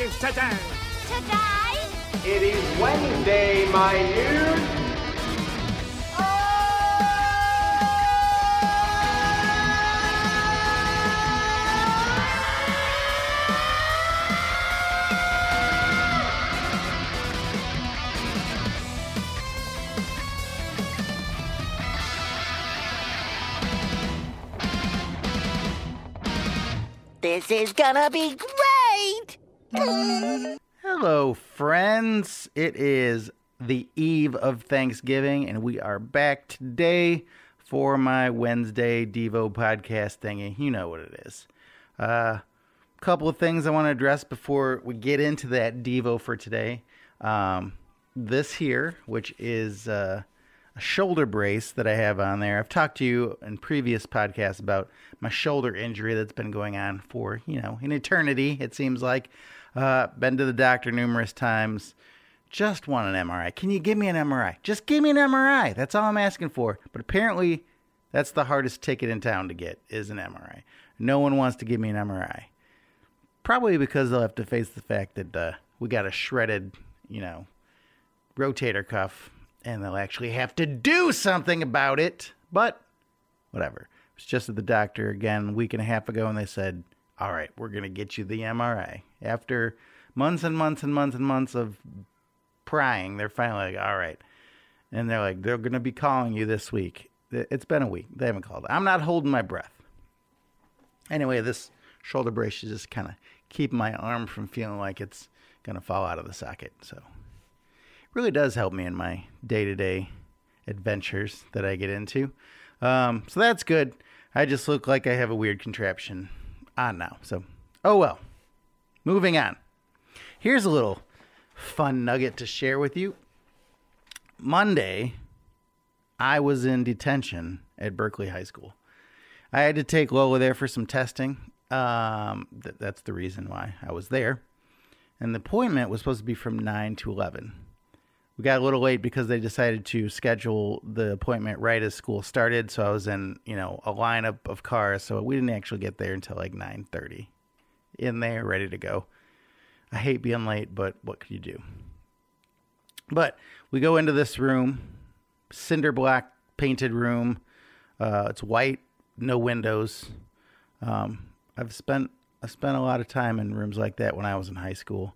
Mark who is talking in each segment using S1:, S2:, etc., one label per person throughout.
S1: is today?
S2: Today?
S3: It is Wednesday, my dude.
S2: This is gonna be great!
S4: Hello, friends. It is the eve of Thanksgiving, and we are back today for my Wednesday Devo podcast thingy. You know what it is. A uh, couple of things I want to address before we get into that Devo for today. Um, this here, which is uh, a shoulder brace that I have on there. I've talked to you in previous podcasts about my shoulder injury that's been going on for, you know, an eternity, it seems like. Uh, been to the doctor numerous times. Just want an MRI. Can you give me an MRI? Just give me an MRI. That's all I'm asking for. But apparently, that's the hardest ticket in town to get is an MRI. No one wants to give me an MRI. Probably because they'll have to face the fact that uh, we got a shredded, you know, rotator cuff, and they'll actually have to do something about it. But whatever. I was just at the doctor again a week and a half ago, and they said, "All right, we're gonna get you the MRI." After months and months and months and months of prying, they're finally like, "All right," and they're like, "They're gonna be calling you this week." It's been a week. They haven't called. I'm not holding my breath. Anyway, this shoulder brace should just kind of keep my arm from feeling like it's gonna fall out of the socket. So, it really does help me in my day-to-day adventures that I get into. Um, so that's good. I just look like I have a weird contraption on now. So, oh well. Moving on. Here's a little fun nugget to share with you. Monday, I was in detention at Berkeley High School. I had to take Lola there for some testing. Um, th- that's the reason why I was there. And the appointment was supposed to be from 9 to 11 we got a little late because they decided to schedule the appointment right as school started. So I was in, you know, a lineup of cars. So we didn't actually get there until like 9:30. In there, ready to go. I hate being late, but what could you do? But we go into this room, cinder black painted room. Uh, it's white, no windows. Um, I've spent I spent a lot of time in rooms like that when I was in high school.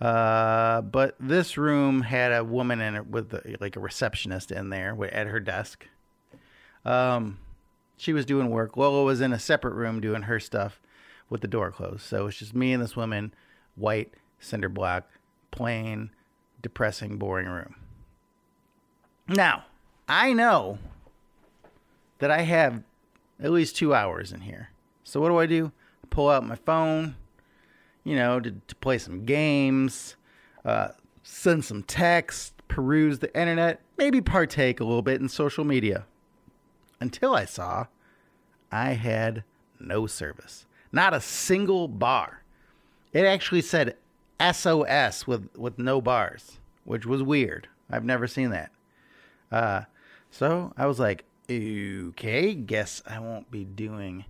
S4: Uh, but this room had a woman in it with the, like a receptionist in there at her desk. Um, she was doing work. Lola was in a separate room doing her stuff with the door closed. So it's just me and this woman, white, cinder block, plain, depressing, boring room. Now, I know that I have at least two hours in here. So what do I do? I pull out my phone, you know, to, to play some games, uh, send some text, peruse the internet, maybe partake a little bit in social media. Until I saw I had no service, not a single bar. It actually said SOS with, with no bars, which was weird. I've never seen that. Uh, so I was like, okay, guess I won't be doing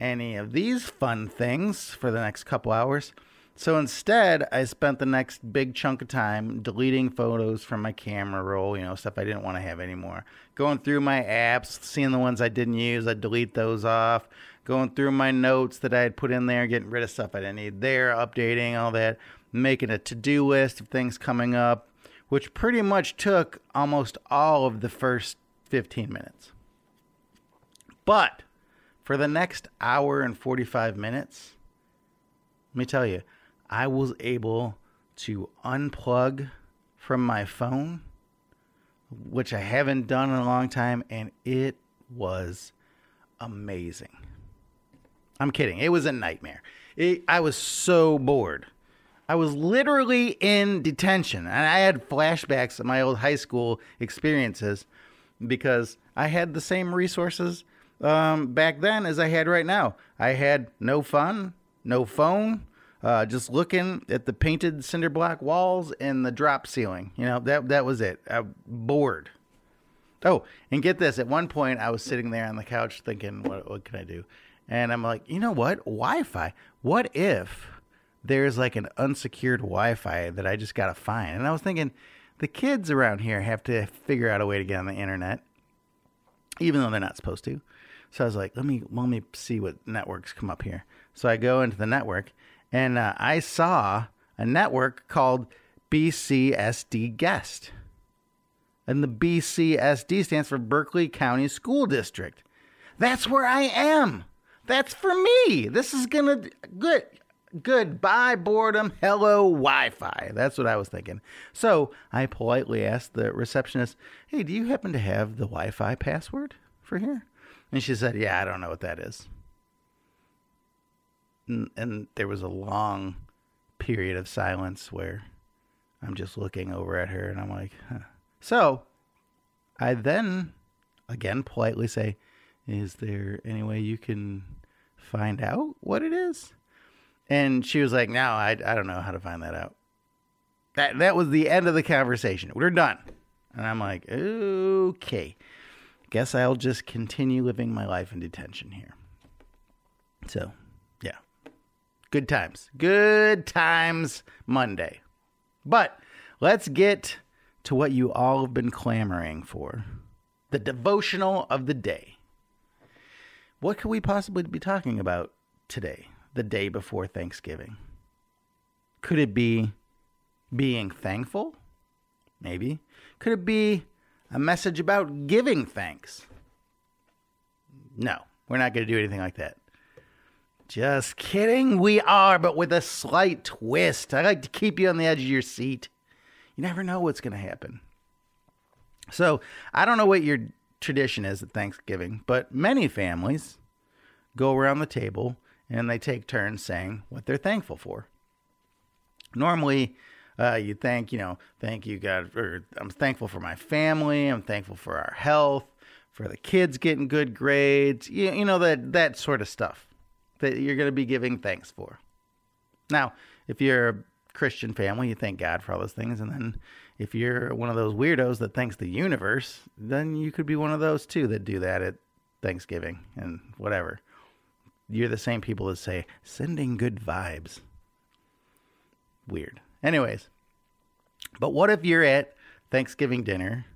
S4: any of these fun things for the next couple hours. So instead, I spent the next big chunk of time deleting photos from my camera roll, you know, stuff I didn't want to have anymore. Going through my apps, seeing the ones I didn't use, I delete those off. Going through my notes that I had put in there, getting rid of stuff I didn't need there, updating all that, making a to do list of things coming up, which pretty much took almost all of the first 15 minutes. But for the next hour and 45 minutes, let me tell you, I was able to unplug from my phone, which I haven't done in a long time, and it was amazing. I'm kidding. It was a nightmare. It, I was so bored. I was literally in detention, and I had flashbacks of my old high school experiences because I had the same resources um, back then as I had right now. I had no fun, no phone, uh, just looking at the painted cinder block walls and the drop ceiling. You know, that that was it. I bored. Oh, and get this. At one point, I was sitting there on the couch thinking, what, what can I do? And I'm like, you know what? Wi Fi. What if there's like an unsecured Wi-Fi that I just gotta find. And I was thinking, the kids around here have to figure out a way to get on the internet, even though they're not supposed to. So I was like, let me let me see what networks come up here. So I go into the network, and uh, I saw a network called BCSD Guest, and the BCSD stands for Berkeley County School District. That's where I am. That's for me. This is gonna good. Goodbye, boredom. Hello, Wi Fi. That's what I was thinking. So I politely asked the receptionist, Hey, do you happen to have the Wi Fi password for here? And she said, Yeah, I don't know what that is. And, and there was a long period of silence where I'm just looking over at her and I'm like, huh. So I then again politely say, Is there any way you can find out what it is? And she was like, No, I, I don't know how to find that out. That, that was the end of the conversation. We're done. And I'm like, Okay. Guess I'll just continue living my life in detention here. So, yeah. Good times. Good times Monday. But let's get to what you all have been clamoring for the devotional of the day. What could we possibly be talking about today, the day before Thanksgiving? Could it be being thankful? Maybe. Could it be a message about giving thanks? No, we're not going to do anything like that. Just kidding. We are, but with a slight twist. I like to keep you on the edge of your seat. You never know what's going to happen. So, I don't know what your tradition is at Thanksgiving, but many families go around the table and they take turns saying what they're thankful for. Normally, uh, you thank, you know, thank you, God, or I'm thankful for my family. I'm thankful for our health, for the kids getting good grades, you, you know, that, that sort of stuff that you're going to be giving thanks for. Now, if you're a Christian family, you thank God for all those things. And then if you're one of those weirdos that thanks the universe, then you could be one of those too that do that at Thanksgiving and whatever. You're the same people that say, sending good vibes. Weird. Anyways, but what if you're at Thanksgiving dinner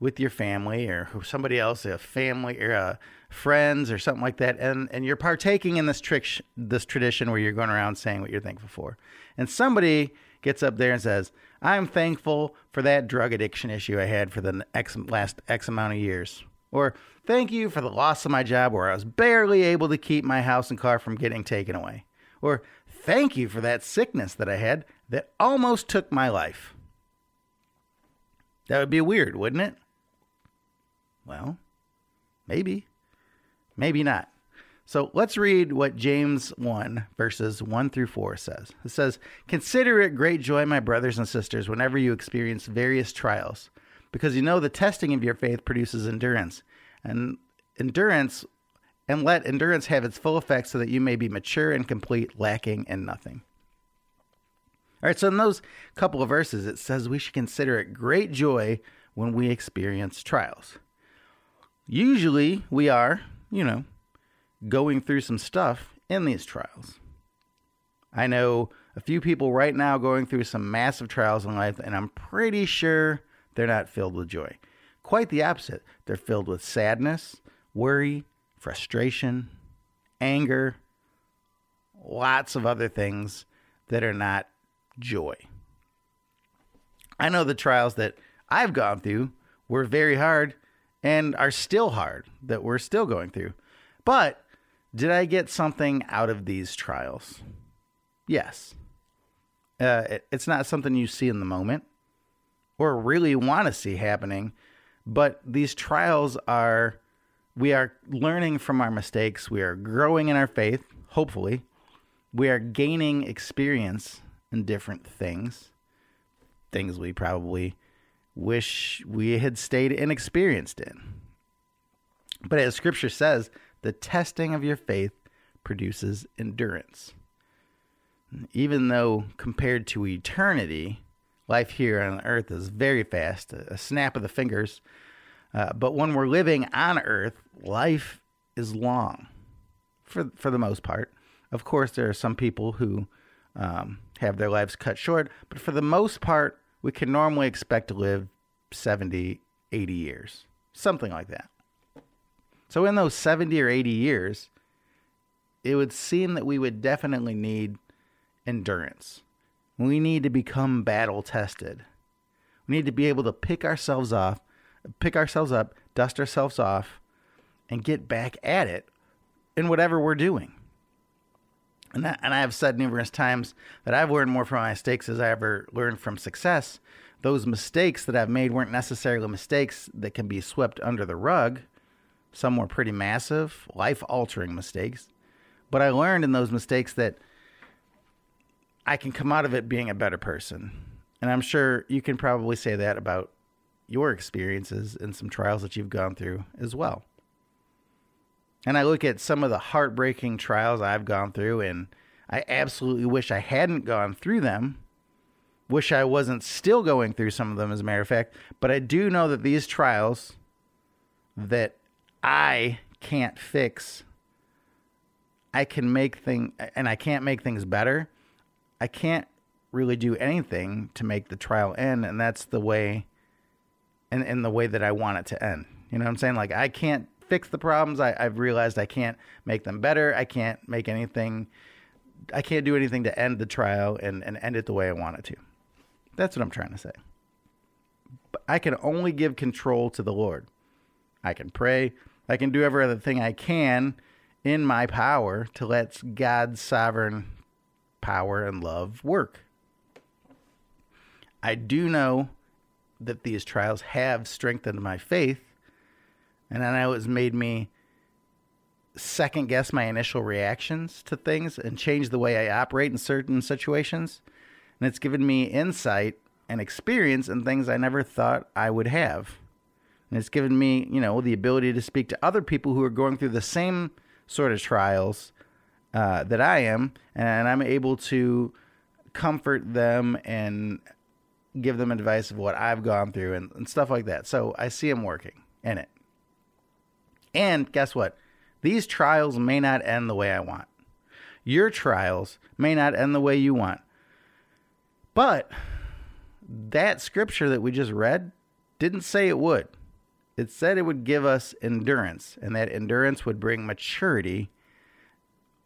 S4: with your family or somebody else, a family or uh, friends or something like that, and, and you're partaking in this trick, this tradition where you're going around saying what you're thankful for, and somebody gets up there and says, "I'm thankful for that drug addiction issue I had for the X, last X amount of years," or "Thank you for the loss of my job where I was barely able to keep my house and car from getting taken away," or "Thank you for that sickness that I had that almost took my life." That would be weird, wouldn't it? Well, maybe. Maybe not. So let's read what James 1, verses 1 through 4 says. It says, Consider it great joy, my brothers and sisters, whenever you experience various trials, because you know the testing of your faith produces endurance. And endurance, and let endurance have its full effect so that you may be mature and complete, lacking in nothing. All right, so in those couple of verses, it says we should consider it great joy when we experience trials. Usually we are, you know, going through some stuff in these trials. I know a few people right now going through some massive trials in life, and I'm pretty sure they're not filled with joy. Quite the opposite. They're filled with sadness, worry, frustration, anger, lots of other things that are not joy. I know the trials that I've gone through were very hard and are still hard that we're still going through. But did I get something out of these trials? Yes. Uh, it, it's not something you see in the moment or really want to see happening, but these trials are, we are learning from our mistakes. We are growing in our faith, hopefully. We are gaining experience in different things, things we probably wish we had stayed inexperienced in. But as scripture says, the testing of your faith produces endurance. Even though compared to eternity, life here on earth is very fast, a snap of the fingers. Uh, but when we're living on earth, life is long for, for the most part. Of course, there are some people who um, have their lives cut short. But for the most part, we can normally expect to live 70, 80 years, something like that. So, in those 70 or 80 years, it would seem that we would definitely need endurance. We need to become battle tested. We need to be able to pick ourselves off, pick ourselves up, dust ourselves off, and get back at it in whatever we're doing. And, that, and I have said numerous times that I've learned more from my mistakes as I ever learned from success. Those mistakes that I've made weren't necessarily mistakes that can be swept under the rug. Some were pretty massive, life altering mistakes. But I learned in those mistakes that I can come out of it being a better person. And I'm sure you can probably say that about your experiences and some trials that you've gone through as well. And I look at some of the heartbreaking trials I've gone through, and I absolutely wish I hadn't gone through them. Wish I wasn't still going through some of them, as a matter of fact. But I do know that these trials that I can't fix, I can make things, and I can't make things better. I can't really do anything to make the trial end, and that's the way, and, and the way that I want it to end. You know what I'm saying? Like I can't fix the problems. I, I've realized I can't make them better. I can't make anything. I can't do anything to end the trial and, and end it the way I want it to. That's what I'm trying to say. But I can only give control to the Lord. I can pray. I can do every other thing I can in my power to let God's sovereign power and love work. I do know that these trials have strengthened my faith and I know it's made me second guess my initial reactions to things and change the way I operate in certain situations. And it's given me insight and experience in things I never thought I would have. And it's given me, you know, the ability to speak to other people who are going through the same sort of trials uh, that I am, and I'm able to comfort them and give them advice of what I've gone through and, and stuff like that. So I see them working in it. And guess what? These trials may not end the way I want. Your trials may not end the way you want. But that scripture that we just read didn't say it would. It said it would give us endurance, and that endurance would bring maturity,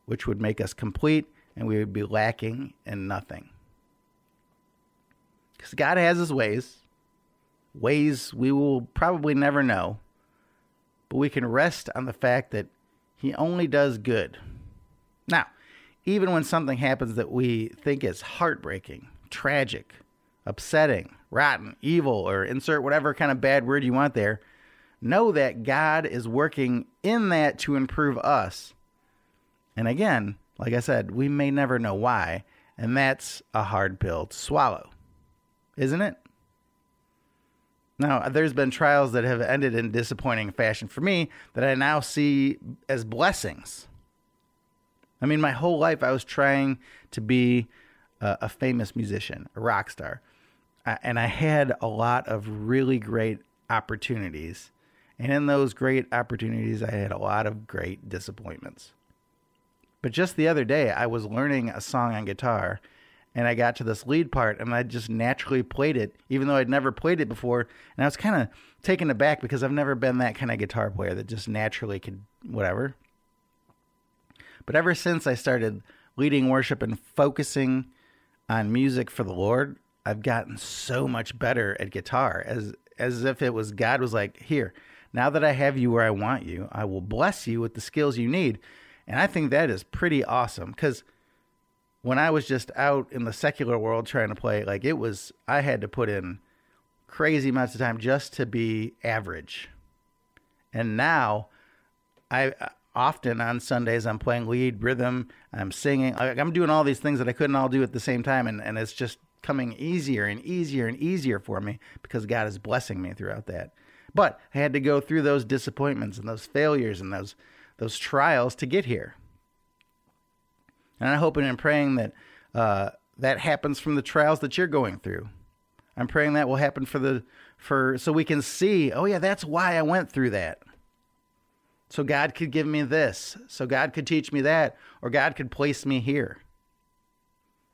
S4: which would make us complete, and we would be lacking in nothing. Because God has his ways, ways we will probably never know but we can rest on the fact that He only does good. Now, even when something happens that we think is heartbreaking, tragic, upsetting, rotten, evil, or insert whatever kind of bad word you want there, know that God is working in that to improve us. And again, like I said, we may never know why, and that's a hard pill to swallow, isn't it? Now, there's been trials that have ended in disappointing fashion for me that I now see as blessings. I mean, my whole life I was trying to be a, a famous musician, a rock star. Uh, and I had a lot of really great opportunities. And in those great opportunities, I had a lot of great disappointments. But just the other day, I was learning a song on guitar and I got to this lead part and I just naturally played it, even though I'd never played it before. And I was kind of taken aback because I've never been that kind of guitar player that just naturally could whatever. But ever since I started leading worship and focusing on music for the Lord, I've gotten so much better at guitar as as if it was God was like, "Here, now that I have you where I want you, I will bless you with the skills you need." And I think that is pretty awesome cuz when I was just out in the secular world trying to play, like it was, I had to put in crazy amounts of time just to be average. And now, I uh, often on Sundays I'm playing lead rhythm, I'm singing, I'm doing all these things that I couldn't all do at the same time, and, and it's just coming easier and easier and easier for me because God is blessing me throughout that. But I had to go through those disappointments and those failures and those those trials to get here. And I'm hoping and praying that uh, that happens from the trials that you're going through. I'm praying that will happen for the for so we can see, oh yeah, that's why I went through that. So God could give me this. So God could teach me that or God could place me here.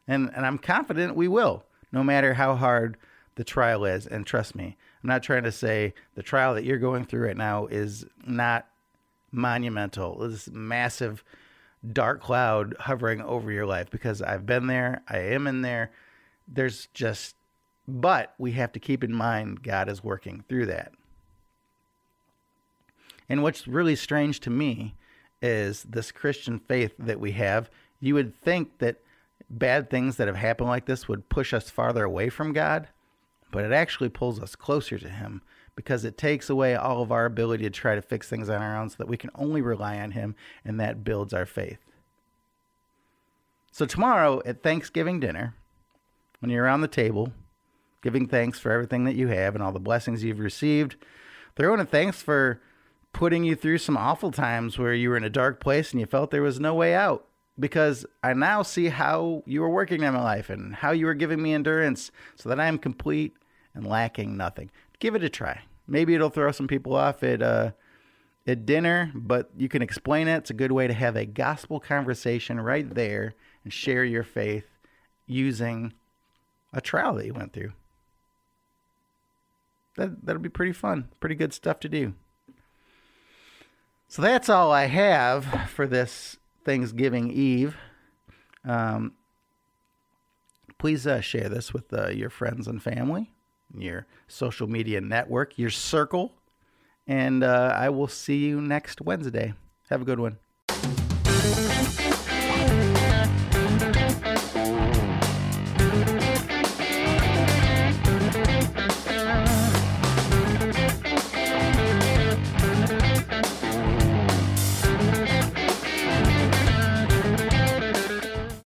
S4: And, and I'm confident we will, no matter how hard the trial is. And trust me, I'm not trying to say the trial that you're going through right now is not monumental. This massive dark cloud hovering over your life because I've been there, I am in there. There's just, but we have to keep in mind God is working through that. And what's really strange to me is this Christian faith that we have. You would think that bad things that have happened like this would push us farther away from God, but it actually pulls us closer to Him because it takes away all of our ability to try to fix things on our own so that we can only rely on Him, and that builds our faith. So, tomorrow at Thanksgiving dinner, when you're around the table, giving thanks for everything that you have and all the blessings you've received, throwing a thanks for putting you through some awful times where you were in a dark place and you felt there was no way out because I now see how you were working in my life and how you were giving me endurance so that I am complete and lacking nothing. Give it a try. Maybe it'll throw some people off at uh, at dinner, but you can explain it. It's a good way to have a gospel conversation right there and share your faith using a trial that you went through. That that'll be pretty fun. Pretty good stuff to do. So that's all I have for this Thanksgiving Eve. Um, please uh, share this with uh, your friends and family, your social media network, your circle, and uh, I will see you next Wednesday. Have a good one.